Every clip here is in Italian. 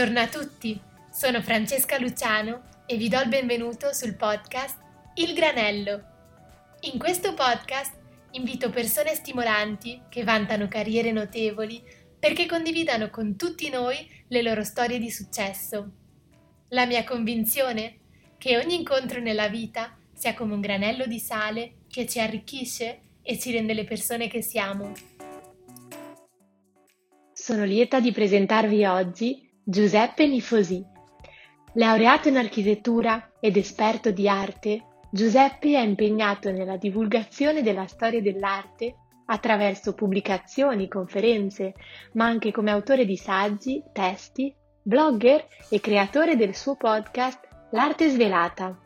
Buongiorno a tutti, sono Francesca Luciano e vi do il benvenuto sul podcast Il Granello. In questo podcast invito persone stimolanti che vantano carriere notevoli perché condividano con tutti noi le loro storie di successo. La mia convinzione? Che ogni incontro nella vita sia come un granello di sale che ci arricchisce e ci rende le persone che siamo. Sono lieta di presentarvi oggi Giuseppe Nifosi. Laureato in architettura ed esperto di arte, Giuseppe è impegnato nella divulgazione della storia dell'arte attraverso pubblicazioni, conferenze, ma anche come autore di saggi, testi, blogger e creatore del suo podcast L'arte svelata.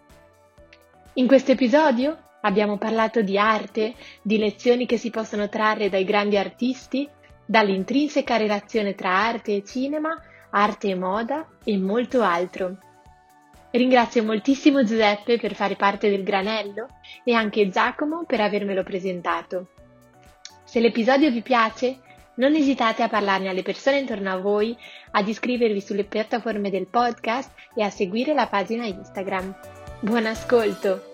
In questo episodio abbiamo parlato di arte, di lezioni che si possono trarre dai grandi artisti, dall'intrinseca relazione tra arte e cinema arte e moda e molto altro. Ringrazio moltissimo Giuseppe per fare parte del granello e anche Giacomo per avermelo presentato. Se l'episodio vi piace, non esitate a parlarne alle persone intorno a voi, ad iscrivervi sulle piattaforme del podcast e a seguire la pagina Instagram. Buon ascolto!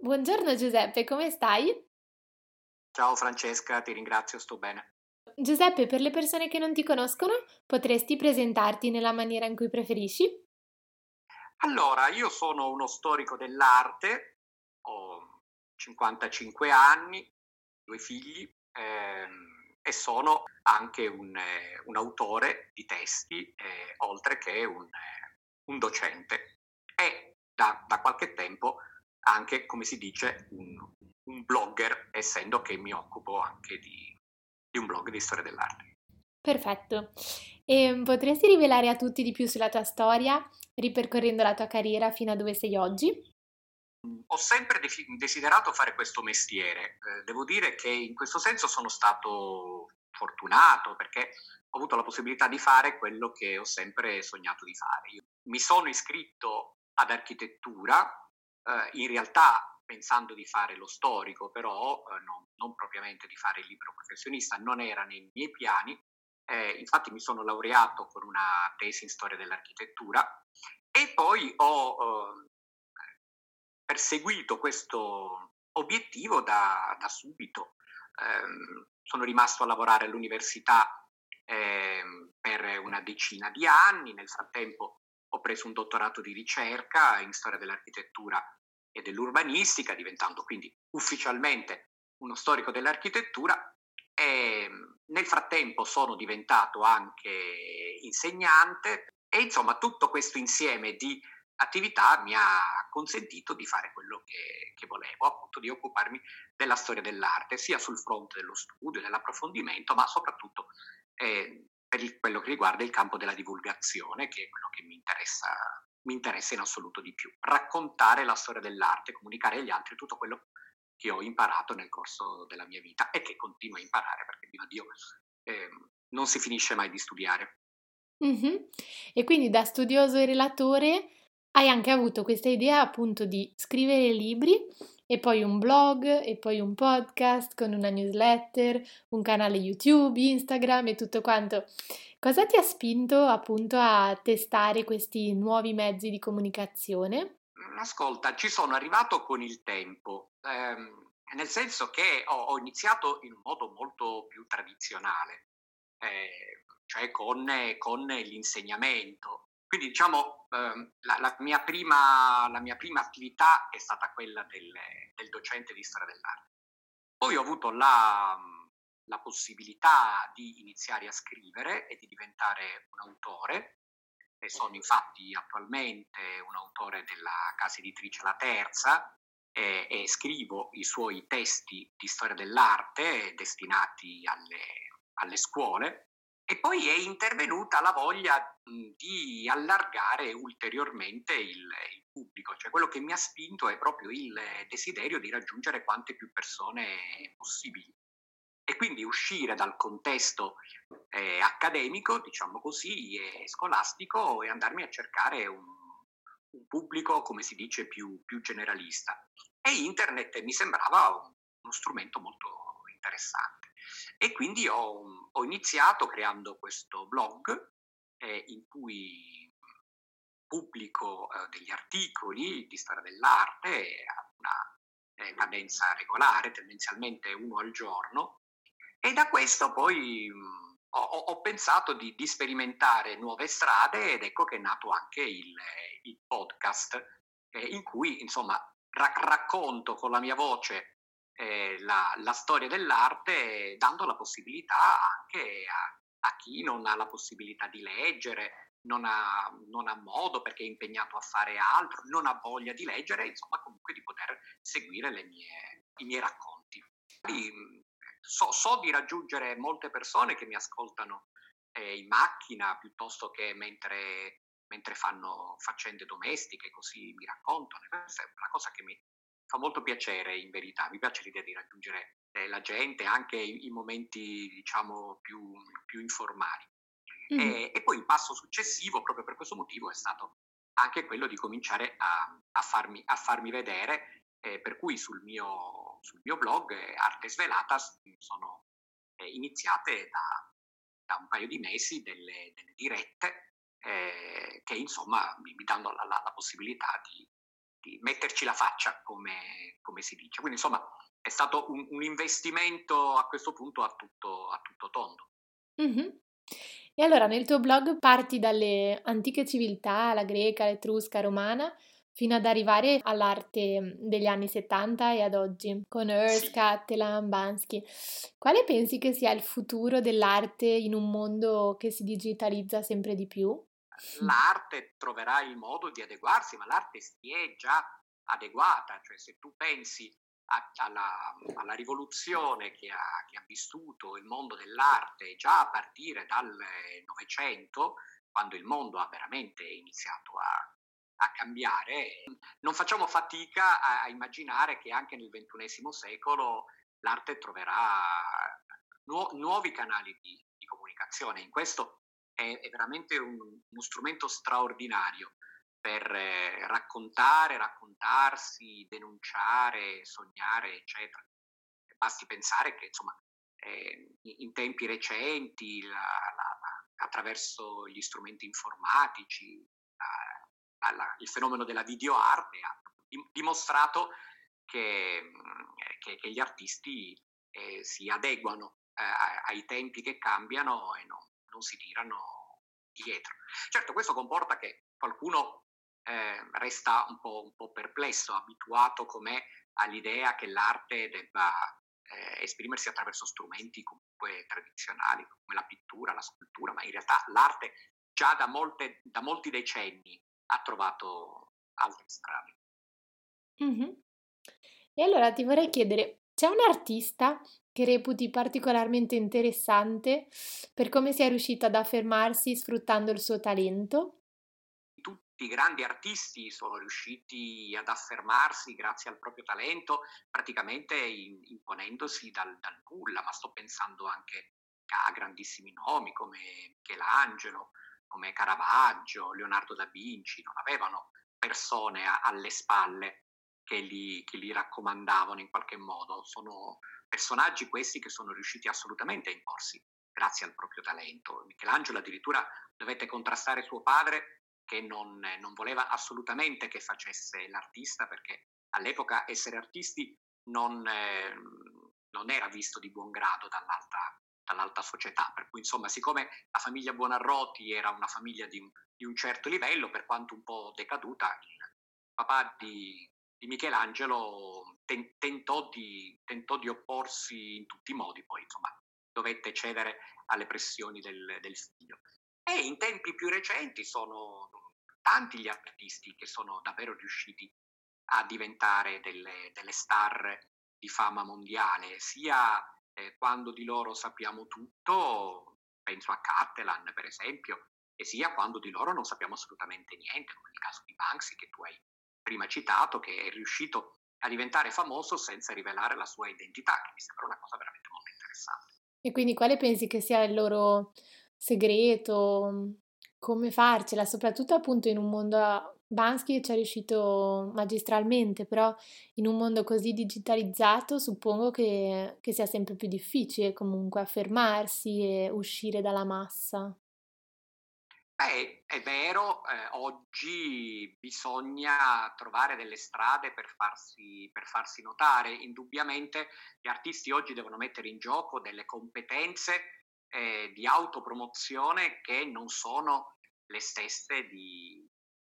Buongiorno Giuseppe, come stai? Ciao Francesca, ti ringrazio, sto bene. Giuseppe, per le persone che non ti conoscono, potresti presentarti nella maniera in cui preferisci? Allora, io sono uno storico dell'arte, ho 55 anni, due figli ehm, e sono anche un, eh, un, autore di testi, eh, oltre che un, eh, un, docente. E da, da, qualche tempo anche, come si dice, un, un blogger, essendo che mi occupo anche di di un blog di storia dell'arte. Perfetto. E ehm, potresti rivelare a tutti di più sulla tua storia, ripercorrendo la tua carriera fino a dove sei oggi? Ho sempre desiderato fare questo mestiere. Eh, devo dire che in questo senso sono stato fortunato perché ho avuto la possibilità di fare quello che ho sempre sognato di fare. Io mi sono iscritto ad architettura, eh, in realtà pensando di fare lo storico, però eh, non, non, propriamente di fare il libro professionista, non era nei miei piani. Eh, infatti mi sono laureato con una tesi in storia dell'architettura e poi ho eh, perseguito questo obiettivo da, da subito. Ehm, sono rimasto a lavorare all'università ehm, per una decina di anni, nel frattempo ho preso un dottorato di ricerca in storia dell'architettura e dell'urbanistica, diventando quindi ufficialmente uno storico dell'architettura. E nel frattempo sono diventato anche insegnante e insomma tutto questo insieme di attività mi ha consentito di fare quello che, che, volevo, appunto di occuparmi della storia dell'arte, sia sul fronte dello studio, dell'approfondimento, ma soprattutto eh, per il, quello che riguarda il campo della divulgazione, che è quello che mi interessa mi interessa in assoluto di più. Raccontare la storia dell'arte, comunicare agli altri tutto quello che ho imparato nel corso della mia vita e che continuo a imparare perché, viva Dio, eh, non si finisce mai di studiare. Mm-hmm. E quindi da studioso e relatore hai anche avuto questa idea appunto di scrivere libri e poi un blog e poi un podcast con una newsletter, un canale YouTube, Instagram e tutto quanto. Cosa ti ha spinto appunto a testare questi nuovi mezzi di comunicazione? Mm, ascolta, ci sono arrivato con il tempo, ehm, nel senso che ho, ho, iniziato in un modo molto più tradizionale, eh, cioè con, con l'insegnamento, quindi diciamo ehm, la, la, mia prima, la, mia prima, attività è stata quella del, del, docente di storia dell'arte. Poi ho avuto la, la, possibilità di iniziare a scrivere e di diventare un autore. E sono infatti attualmente un autore della casa editrice La Terza e, e scrivo i suoi testi di storia dell'arte destinati alle, alle scuole e poi è intervenuta la voglia di allargare ulteriormente il, il, pubblico, cioè quello che mi ha spinto è proprio il desiderio di raggiungere quante più persone possibili. E quindi uscire dal contesto eh, accademico, diciamo così, e scolastico e andarmi a cercare un, un pubblico, come si dice, più, più, generalista. E internet mi sembrava un, uno strumento molto interessante. E quindi ho, ho iniziato creando questo blog, eh, in cui pubblico eh, degli articoli di storia dell'arte a una eh, cadenza regolare, tendenzialmente uno al giorno, e da questo poi mh, ho, ho, pensato di, di, sperimentare nuove strade ed ecco che è nato anche il, il podcast eh, in cui insomma ra- racconto con la mia voce eh, la, la, storia dell'arte dando la possibilità anche a, a, chi non ha la possibilità di leggere, non ha, non ha, modo perché è impegnato a fare altro, non ha voglia di leggere, insomma comunque di poter seguire mie, i miei racconti. So, so, di raggiungere molte persone che mi ascoltano eh, in macchina piuttosto che mentre, mentre fanno faccende domestiche, così mi raccontano. Questa è una cosa che mi, fa molto piacere in verità, mi piace l'idea di raggiungere eh, la gente anche in, in momenti diciamo più, più informali. Mm. E, e, poi il passo successivo, proprio per questo motivo, è stato anche quello di cominciare a, a, farmi, a farmi, vedere, eh, per cui sul mio, sul mio blog eh, Arte Svelata sono eh, iniziate da, da, un paio di mesi delle, delle dirette eh, che insomma mi, mi danno la, la, la possibilità di, di metterci la faccia, come, come, si dice. Quindi insomma è stato un, un investimento a questo punto a tutto, a tutto tondo. Mm-hmm. E allora nel tuo blog parti dalle antiche civiltà, la greca, l'etrusca, romana, fino ad arrivare all'arte degli anni 70 e ad oggi, con sì. Catalan, Bansky. Quale pensi che sia il futuro dell'arte in un mondo che si digitalizza sempre di più? L'arte troverà il modo di adeguarsi, ma l'arte si è già adeguata, cioè se tu pensi a, alla, alla, rivoluzione che ha, che ha, vissuto il mondo dell'arte già a partire dal Novecento, quando il mondo ha veramente iniziato a, a cambiare, non facciamo fatica a, a, immaginare che anche nel XXI secolo l'arte troverà nu- nuovi canali di, di comunicazione. In questo è, è veramente un, uno strumento straordinario per eh, raccontare, raccontarsi, denunciare, sognare, eccetera. Basti pensare che, insomma, eh, in tempi recenti, la, la, la, attraverso gli strumenti informatici, il fenomeno della videoarte ha dimostrato che, che, che gli artisti eh, si adeguano eh, ai tempi che cambiano e non, non si tirano dietro. Certo, questo comporta che qualcuno eh, resta un po', un po', perplesso, abituato com'è all'idea che l'arte debba eh, esprimersi attraverso strumenti comunque tradizionali, come la pittura, la scultura, ma in realtà l'arte già da, molte, da molti decenni ha trovato altre strade. Mm-hmm. E allora ti vorrei chiedere, c'è un artista che reputi particolarmente interessante per come sia riuscita ad affermarsi sfruttando il suo talento? Tutti i grandi artisti sono riusciti ad affermarsi grazie al proprio talento, praticamente imponendosi dal, dal nulla, ma sto pensando anche a grandissimi nomi come Michelangelo, come Caravaggio, Leonardo da Vinci, non avevano persone a, alle spalle che li, che li, raccomandavano in qualche modo, sono personaggi questi che sono riusciti assolutamente a imporsi grazie al proprio talento. Michelangelo addirittura dovette contrastare suo padre che non, non voleva assolutamente che facesse l'artista perché all'epoca essere artisti non, eh, non era visto di buon grado dall'alta, dall'alta, società. Per cui, insomma, siccome la famiglia Buonarroti era una famiglia di un, di un certo livello, per quanto un po' decaduta, il papà di, di Michelangelo ten, tentò, di, tentò, di, opporsi in tutti i modi, poi insomma dovette cedere alle pressioni del, del figlio. E in tempi più recenti sono tanti gli artisti che sono davvero riusciti a diventare delle, delle star di fama mondiale, sia eh, quando di loro sappiamo tutto, penso a Cattelan per esempio, e sia quando di loro non sappiamo assolutamente niente, come nel caso di Banksy che tu hai prima citato, che è riuscito a diventare famoso senza rivelare la sua identità, che mi sembra una cosa veramente molto interessante. E quindi quale pensi che sia il loro segreto? Come farcela? Soprattutto appunto in un mondo... Bansky ci è riuscito magistralmente, però in un mondo così digitalizzato suppongo che, che sia sempre più difficile comunque affermarsi e uscire dalla massa. Beh, è vero, eh, oggi bisogna trovare delle strade per farsi, per farsi, notare. Indubbiamente gli artisti oggi devono mettere in gioco delle competenze eh, di autopromozione che non sono le stesse di,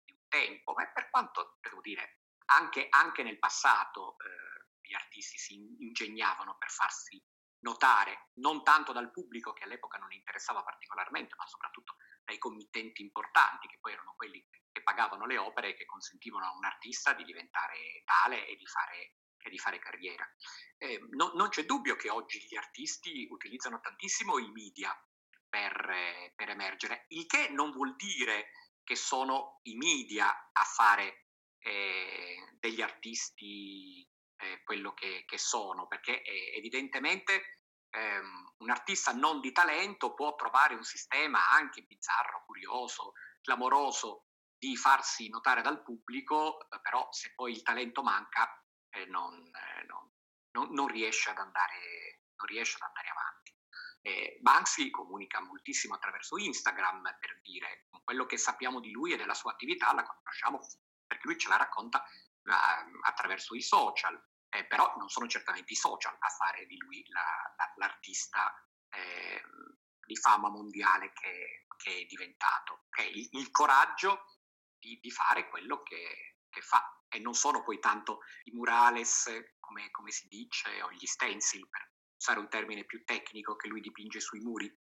di un tempo. Ma per quanto, devo dire, anche, anche nel passato eh, gli artisti si ingegnavano per farsi notare, non tanto dal pubblico che all'epoca non interessava particolarmente, ma soprattutto dai committenti importanti, che poi erano quelli che pagavano le opere e che consentivano a un artista di diventare tale e di fare, e di fare carriera. Eh, no, non c'è dubbio che oggi gli artisti utilizzano tantissimo i media per, per emergere, il che non vuol dire che sono i media a fare eh, degli artisti eh, quello che, che, sono, perché eh, evidentemente ehm, un artista non di talento può trovare un sistema anche bizzarro, curioso, clamoroso di farsi notare dal pubblico, eh, però se poi il talento manca eh, non, eh, non, non, riesce ad andare, non riesce ad andare avanti. Eh, Banksy comunica moltissimo attraverso Instagram per dire quello che sappiamo di lui e della sua attività la conosciamo perché lui ce la racconta uh, attraverso i social eh, però non sono certamente i social a fare di lui la, la, l'artista eh, di fama mondiale che, che è diventato. È il, il coraggio di, di, fare quello che, che, fa e non sono poi tanto i murales, come, come si dice, o gli stencil, per usare un termine più tecnico, che lui dipinge sui muri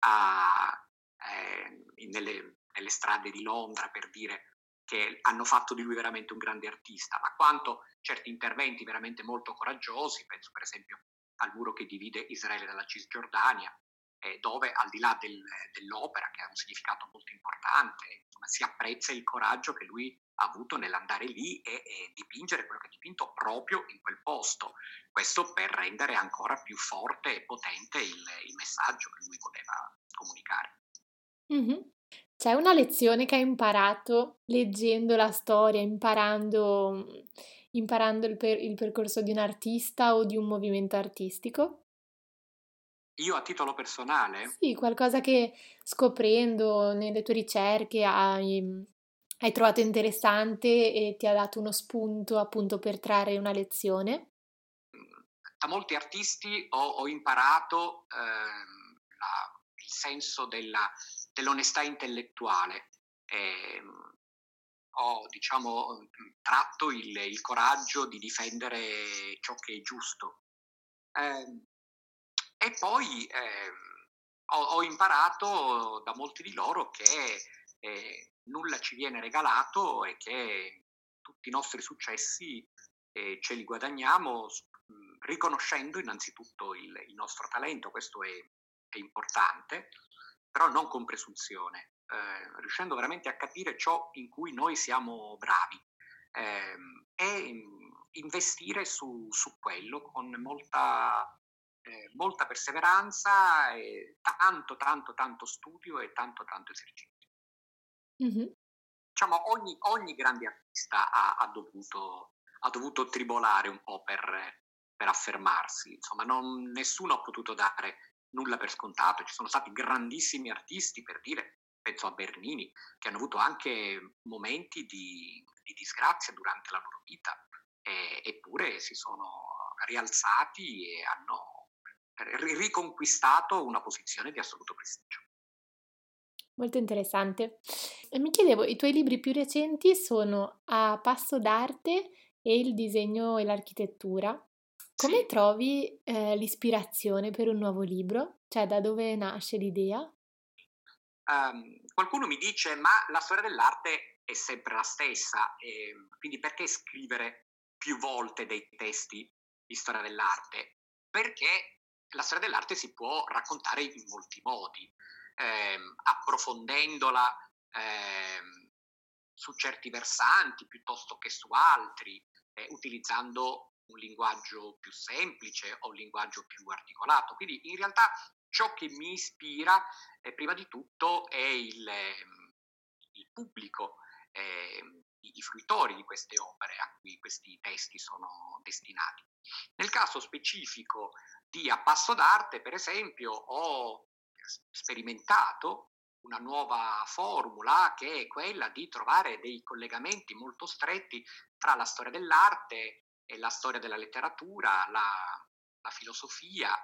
a, eh, nelle, nelle strade di Londra per dire che hanno fatto di lui veramente un grande artista, ma quanto certi interventi veramente molto coraggiosi, penso per esempio al muro che divide Israele dalla Cisgiordania, eh, dove al di là del, dell'opera, che ha un significato molto importante, insomma, si apprezza il coraggio che lui ha avuto nell'andare lì e, e, dipingere quello che ha dipinto proprio in quel posto. Questo per rendere ancora più forte e potente il, il messaggio che lui voleva comunicare. Mm-hmm. C'è una lezione che hai imparato leggendo la storia, imparando, imparando il, per- il percorso di un artista o di un movimento artistico? Io a titolo personale? Sì, qualcosa che scoprendo nelle tue ricerche hai, hai trovato interessante e ti ha dato uno spunto appunto per trarre una lezione? Da molti artisti ho, ho imparato eh, la, il senso della dell'onestà intellettuale. Eh, ho diciamo, tratto il, il, coraggio di difendere ciò che è giusto. Eh, e poi eh, ho, ho, imparato da molti di loro che eh, nulla ci viene regalato e che tutti i nostri successi eh, ce li guadagniamo riconoscendo innanzitutto il, il nostro talento, questo è, è importante, però non con presunzione, eh, riuscendo veramente a capire ciò in cui noi siamo bravi eh, e investire su, su, quello con molta, eh, molta perseveranza, e tanto, tanto, tanto studio e tanto, tanto esercizio. Mm-hmm. Diciamo, ogni, ogni, grande artista ha, ha, dovuto, ha, dovuto, tribolare un po' per, per affermarsi, insomma, non, nessuno ha potuto dare nulla per scontato. Ci sono stati grandissimi artisti, per dire, penso a Bernini, che hanno avuto anche momenti di, di disgrazia durante la loro vita, e, eppure si sono rialzati e hanno riconquistato una posizione di assoluto prestigio. Molto interessante. Mi chiedevo, i tuoi libri più recenti sono A Passo d'arte e Il disegno e l'architettura. Come sì. trovi eh, l'ispirazione per un nuovo libro? Cioè, da dove nasce l'idea? Um, qualcuno mi dice, ma la storia dell'arte è sempre la stessa, e quindi perché scrivere più volte dei testi di storia dell'arte? Perché la storia dell'arte si può raccontare in molti modi, ehm, approfondendola ehm, su certi versanti piuttosto che su altri, eh, utilizzando un linguaggio più semplice o un linguaggio più articolato. Quindi in realtà ciò che mi ispira eh, prima di tutto è il, eh, il pubblico, eh, i, i fruitori di queste opere a cui questi testi sono destinati. Nel caso specifico di A Passo d'Arte, per esempio, ho sperimentato una nuova formula che è quella di trovare dei collegamenti molto stretti tra la storia dell'arte la storia della letteratura, la, la filosofia.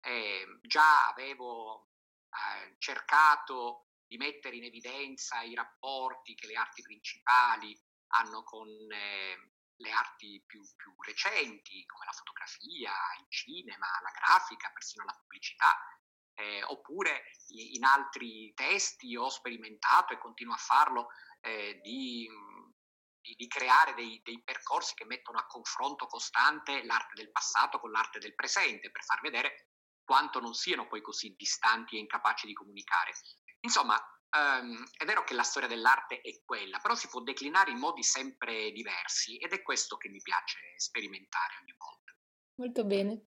Eh, già avevo eh, cercato di mettere in evidenza i rapporti che le arti principali hanno con eh, le arti più, più, recenti, come la fotografia, il cinema, la grafica, persino la pubblicità. Eh, oppure in altri testi ho sperimentato e continuo a farlo eh, di, di, di, creare dei, dei, percorsi che mettono a confronto costante l'arte del passato con l'arte del presente per far vedere quanto non siano poi così distanti e incapaci di comunicare. Insomma, Um, è vero che la storia dell'arte è quella, però si può declinare in modi sempre diversi ed è questo che mi piace sperimentare ogni volta. Molto bene.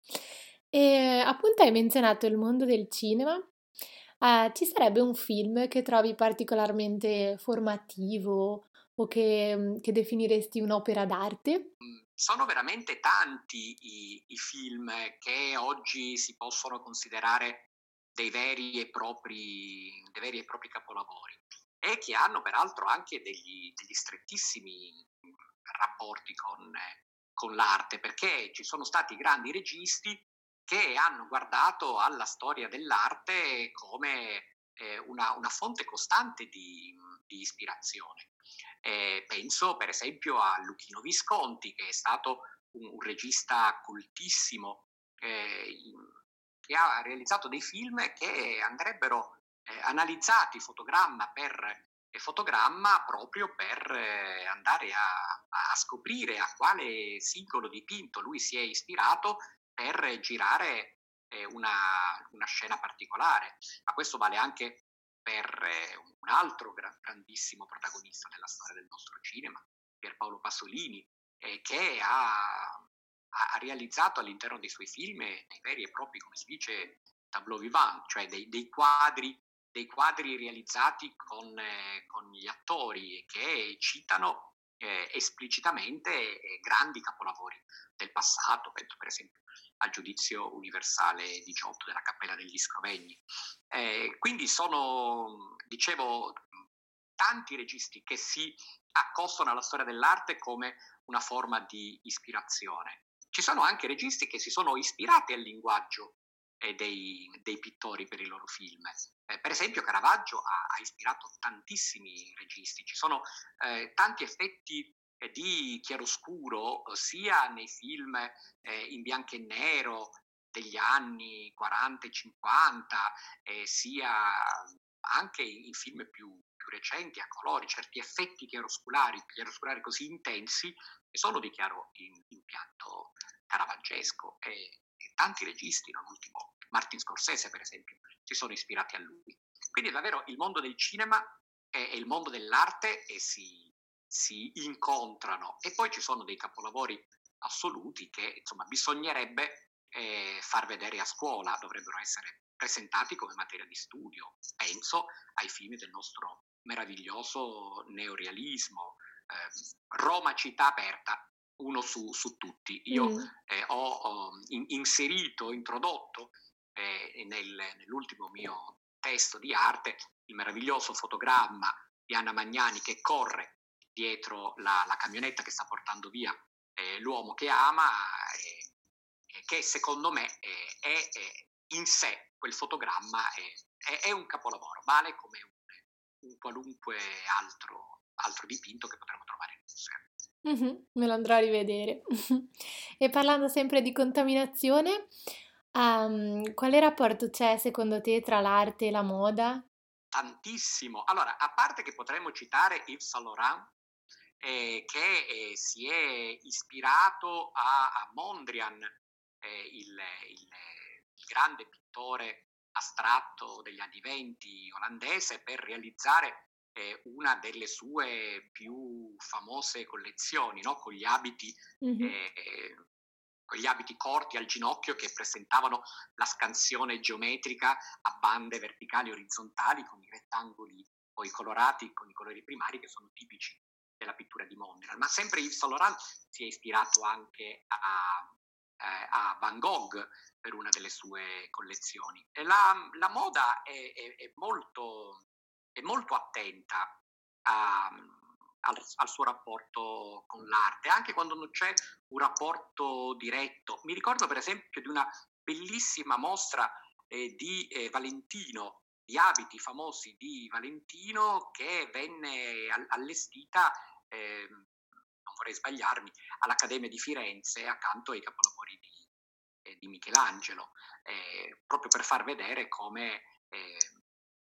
E appunto hai menzionato il mondo del cinema. Uh, ci sarebbe un film che trovi particolarmente formativo o che, che definiresti un'opera d'arte? Mm, sono veramente tanti i, i film che oggi si possono considerare dei veri e propri, veri e propri capolavori e che hanno peraltro anche degli, degli strettissimi rapporti con, con l'arte, perché ci sono stati grandi registi che hanno guardato alla storia dell'arte come eh, una, una, fonte costante di, di ispirazione. Eh, penso per esempio a Luchino Visconti, che è stato un, un regista coltissimo, eh, che ha realizzato dei film che andrebbero eh, analizzati fotogramma per fotogramma proprio per eh, andare a, a, scoprire a quale singolo dipinto lui si è ispirato per girare eh, una, una, scena particolare. Ma questo vale anche per eh, un altro gra- grandissimo protagonista della storia del nostro cinema, Pierpaolo Pasolini, eh, che ha ha, realizzato all'interno dei suoi film dei veri e propri, come si dice, tableau vivant, cioè dei, dei quadri, dei quadri realizzati con, eh, con, gli attori che citano eh, esplicitamente eh, grandi capolavori del passato, penso per esempio al giudizio universale 18 della Cappella degli Scrovegni. Eh, quindi sono, dicevo, tanti registi che si accostano alla storia dell'arte come una forma di ispirazione. Ci sono anche registi che si sono ispirati al linguaggio eh, dei, dei, pittori per i loro film. Eh, per esempio Caravaggio ha, ha, ispirato tantissimi registi, ci sono eh, tanti effetti di chiaroscuro sia nei film eh, in bianco e nero degli anni 40 e 50, eh, sia anche in film più, più recenti a colori, certi effetti chiarosculari, chiarosculari così intensi sono di chiaro impianto caravaggesco e, e tanti registi, non ultimo Martin Scorsese per esempio, si sono ispirati a lui. Quindi davvero il mondo del cinema è il mondo dell'arte e si, si incontrano e poi ci sono dei capolavori assoluti che insomma bisognerebbe eh, far vedere a scuola, dovrebbero essere presentati come materia di studio. Penso ai film del nostro meraviglioso neorealismo, eh, Roma città aperta, uno su, su tutti. Io mm. eh, ho, ho in, inserito, introdotto eh, nel, nell'ultimo mio testo di arte il meraviglioso fotogramma di Anna Magnani che corre dietro la, la camionetta che sta portando via eh, l'uomo che ama, che secondo me è, è, in sé quel fotogramma è, è, un capolavoro, vale come un, un qualunque altro altro dipinto che potremo trovare in museo. Mm-hmm, me lo andrò a rivedere. e parlando sempre di contaminazione, um, quale rapporto c'è secondo te tra l'arte e la moda? Tantissimo. Allora, a parte che potremmo citare Yves Saint Laurent, eh, che eh, si è ispirato a, a Mondrian, eh, il, il, il, grande pittore astratto degli anni venti olandese, per realizzare eh, una delle sue più famose collezioni, no? con, gli abiti, mm-hmm. con gli abiti corti al ginocchio che presentavano la scansione geometrica a bande verticali e orizzontali con i rettangoli poi colorati con i colori primari che sono tipici della pittura di Mondrian. Ma sempre Yves Saint Laurent si è ispirato anche a, eh, a Van Gogh per una delle sue collezioni. La, la moda è, è, è molto è molto attenta a, al, al, suo rapporto con l'arte, anche quando non c'è un rapporto diretto. Mi ricordo per esempio di una bellissima mostra eh, di eh, Valentino, di abiti famosi di Valentino che venne allestita, eh, non vorrei sbagliarmi, all'Accademia di Firenze accanto ai capolavori di, eh, di Michelangelo, eh, proprio per far vedere come eh,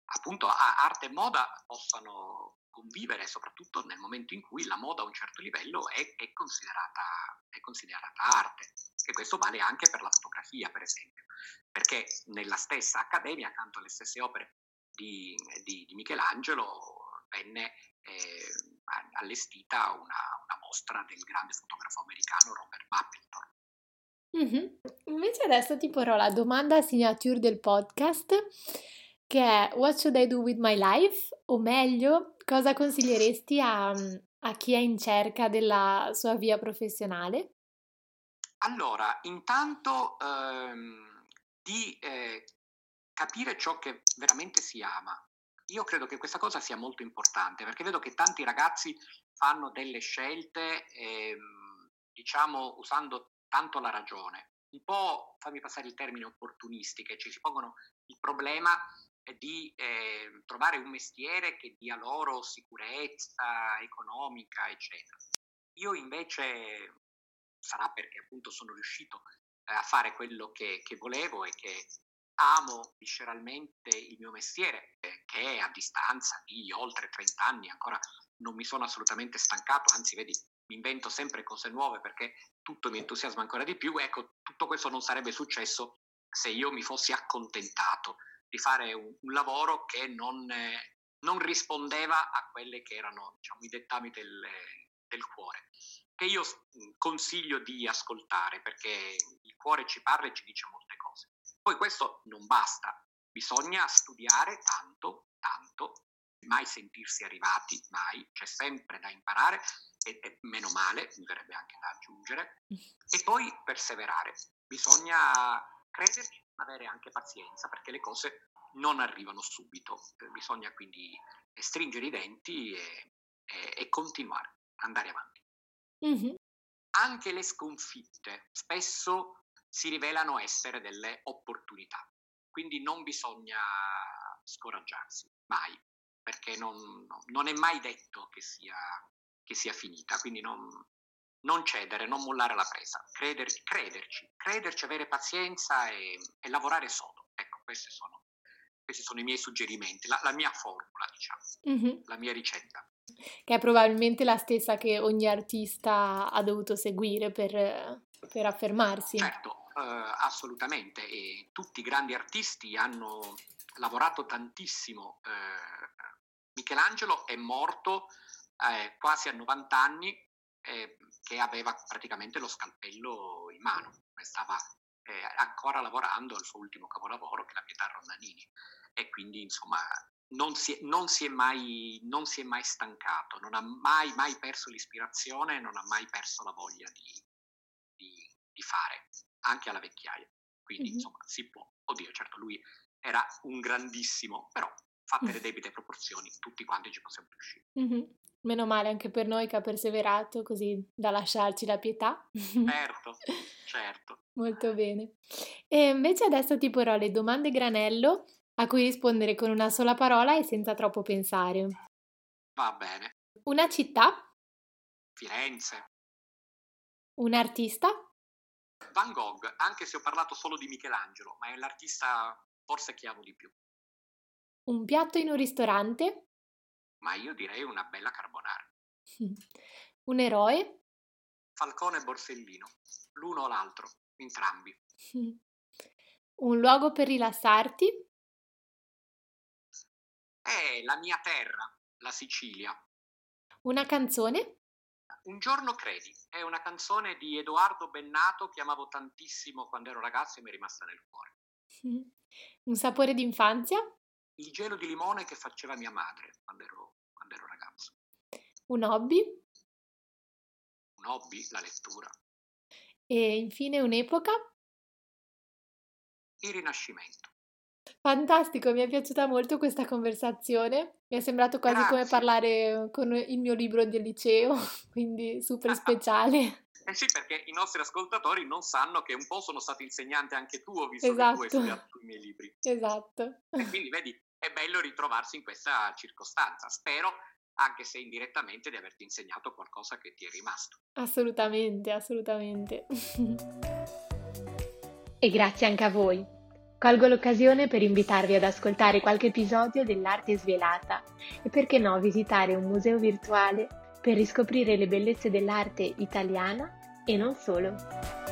appunto arte e moda possano convivere, soprattutto nel momento in cui la moda a un certo livello è, è, considerata, è considerata arte. E questo vale anche per la fotografia, per esempio, perché nella stessa accademia, accanto alle stesse opere di, di, di Michelangelo, venne eh, allestita una, una, mostra del grande fotografo americano Robert Mapplethorpe. Mm-hmm. Invece adesso ti porrò la domanda signature del podcast che è What should I do with my life? O meglio, cosa consiglieresti a, a chi è in cerca della sua via professionale? Allora, intanto ehm, di eh, capire ciò che veramente si ama. Io credo che questa cosa sia molto importante perché vedo che tanti ragazzi fanno delle scelte, ehm, diciamo, usando tanto la ragione, un po', fammi passare il termine, opportunistiche, ci si pongono il problema di eh, trovare un mestiere che dia loro sicurezza economica, eccetera. Io invece, sarà perché appunto sono riuscito eh, a fare quello che, che, volevo e che amo visceralmente il mio mestiere, che a distanza di oltre 30 anni ancora non mi sono assolutamente stancato, anzi vedi, mi invento sempre cose nuove perché tutto mi entusiasma ancora di più. Ecco, tutto questo non sarebbe successo se io mi fossi accontentato di fare un, un lavoro che non, eh, non, rispondeva a quelli che erano diciamo, i dettami del, del cuore, che io consiglio di ascoltare perché il cuore ci parla e ci dice molte cose. Poi questo non basta, bisogna studiare tanto, tanto, mai sentirsi arrivati, mai, c'è sempre da imparare e, e, meno male, mi verrebbe anche da aggiungere, e poi perseverare. Bisogna crederci, avere anche pazienza perché le cose non arrivano subito, bisogna quindi stringere i denti e, e, e continuare, andare avanti. Mm-hmm. Anche le sconfitte spesso si rivelano essere delle opportunità, quindi non bisogna scoraggiarsi, mai, perché non, non è mai detto che sia, che sia finita, quindi non, non cedere, non mollare la presa, crederci, crederci, crederci avere pazienza e, e, lavorare sodo. Ecco, questi sono, questi sono i miei suggerimenti, la, la mia formula, diciamo, mm-hmm. la mia ricetta. Che è probabilmente la stessa che ogni artista ha dovuto seguire per, per affermarsi. Certo, assolutamente. E tutti i grandi artisti hanno lavorato tantissimo. Eh, Michelangelo è morto eh, quasi a 90 anni eh, che aveva praticamente lo scalpello in mano, stava eh, ancora lavorando al suo ultimo capolavoro che è la Pietà Rondanini e quindi insomma non si, non si, è, mai, non si è mai stancato, non ha mai, mai perso l'ispirazione, non ha mai perso la voglia di, di, di fare, anche alla vecchiaia. Quindi mm-hmm. insomma si può, oddio certo lui era un grandissimo, però fatte le debite proporzioni tutti quanti ci possiamo riuscire. Mm-hmm. Meno male anche per noi che ha perseverato, così da lasciarci la pietà. Certo, certo. Molto bene. E invece adesso ti porrò le domande granello a cui rispondere con una sola parola e senza troppo pensare. Va bene. Una città? Firenze. Un artista? Van Gogh, anche se ho parlato solo di Michelangelo, ma è l'artista forse che amo di più. Un piatto in un ristorante? ma io direi una bella carbonara. Un eroe? Falcone e Borsellino, l'uno o l'altro, entrambi. Un luogo per rilassarti? È la mia terra, la Sicilia. Una canzone? Un giorno credi, è una canzone di Edoardo Bennato che amavo tantissimo quando ero ragazzo e mi è rimasta nel cuore. Un sapore d'infanzia? il gelo di limone che faceva mia madre quando ero, quando ero ragazzo. Un hobby? Un hobby? La lettura. E infine un'epoca? Il Rinascimento. Fantastico, mi è piaciuta molto questa conversazione. Mi è sembrato quasi Grazie. come parlare con il mio libro del liceo, quindi super speciale. Eh sì, perché i nostri ascoltatori non sanno che un po' sono stato insegnante anche tu, ho visto che tu Esatto. hai studiato i miei libri. Esatto. E quindi vedi, è bello ritrovarsi in questa circostanza. Spero, anche se indirettamente, di averti insegnato qualcosa che ti è rimasto. Assolutamente, assolutamente. E grazie anche a voi. Colgo l'occasione per invitarvi ad ascoltare qualche episodio dell'arte svelata e perché no visitare un museo virtuale per riscoprire le bellezze dell'arte italiana e non solo.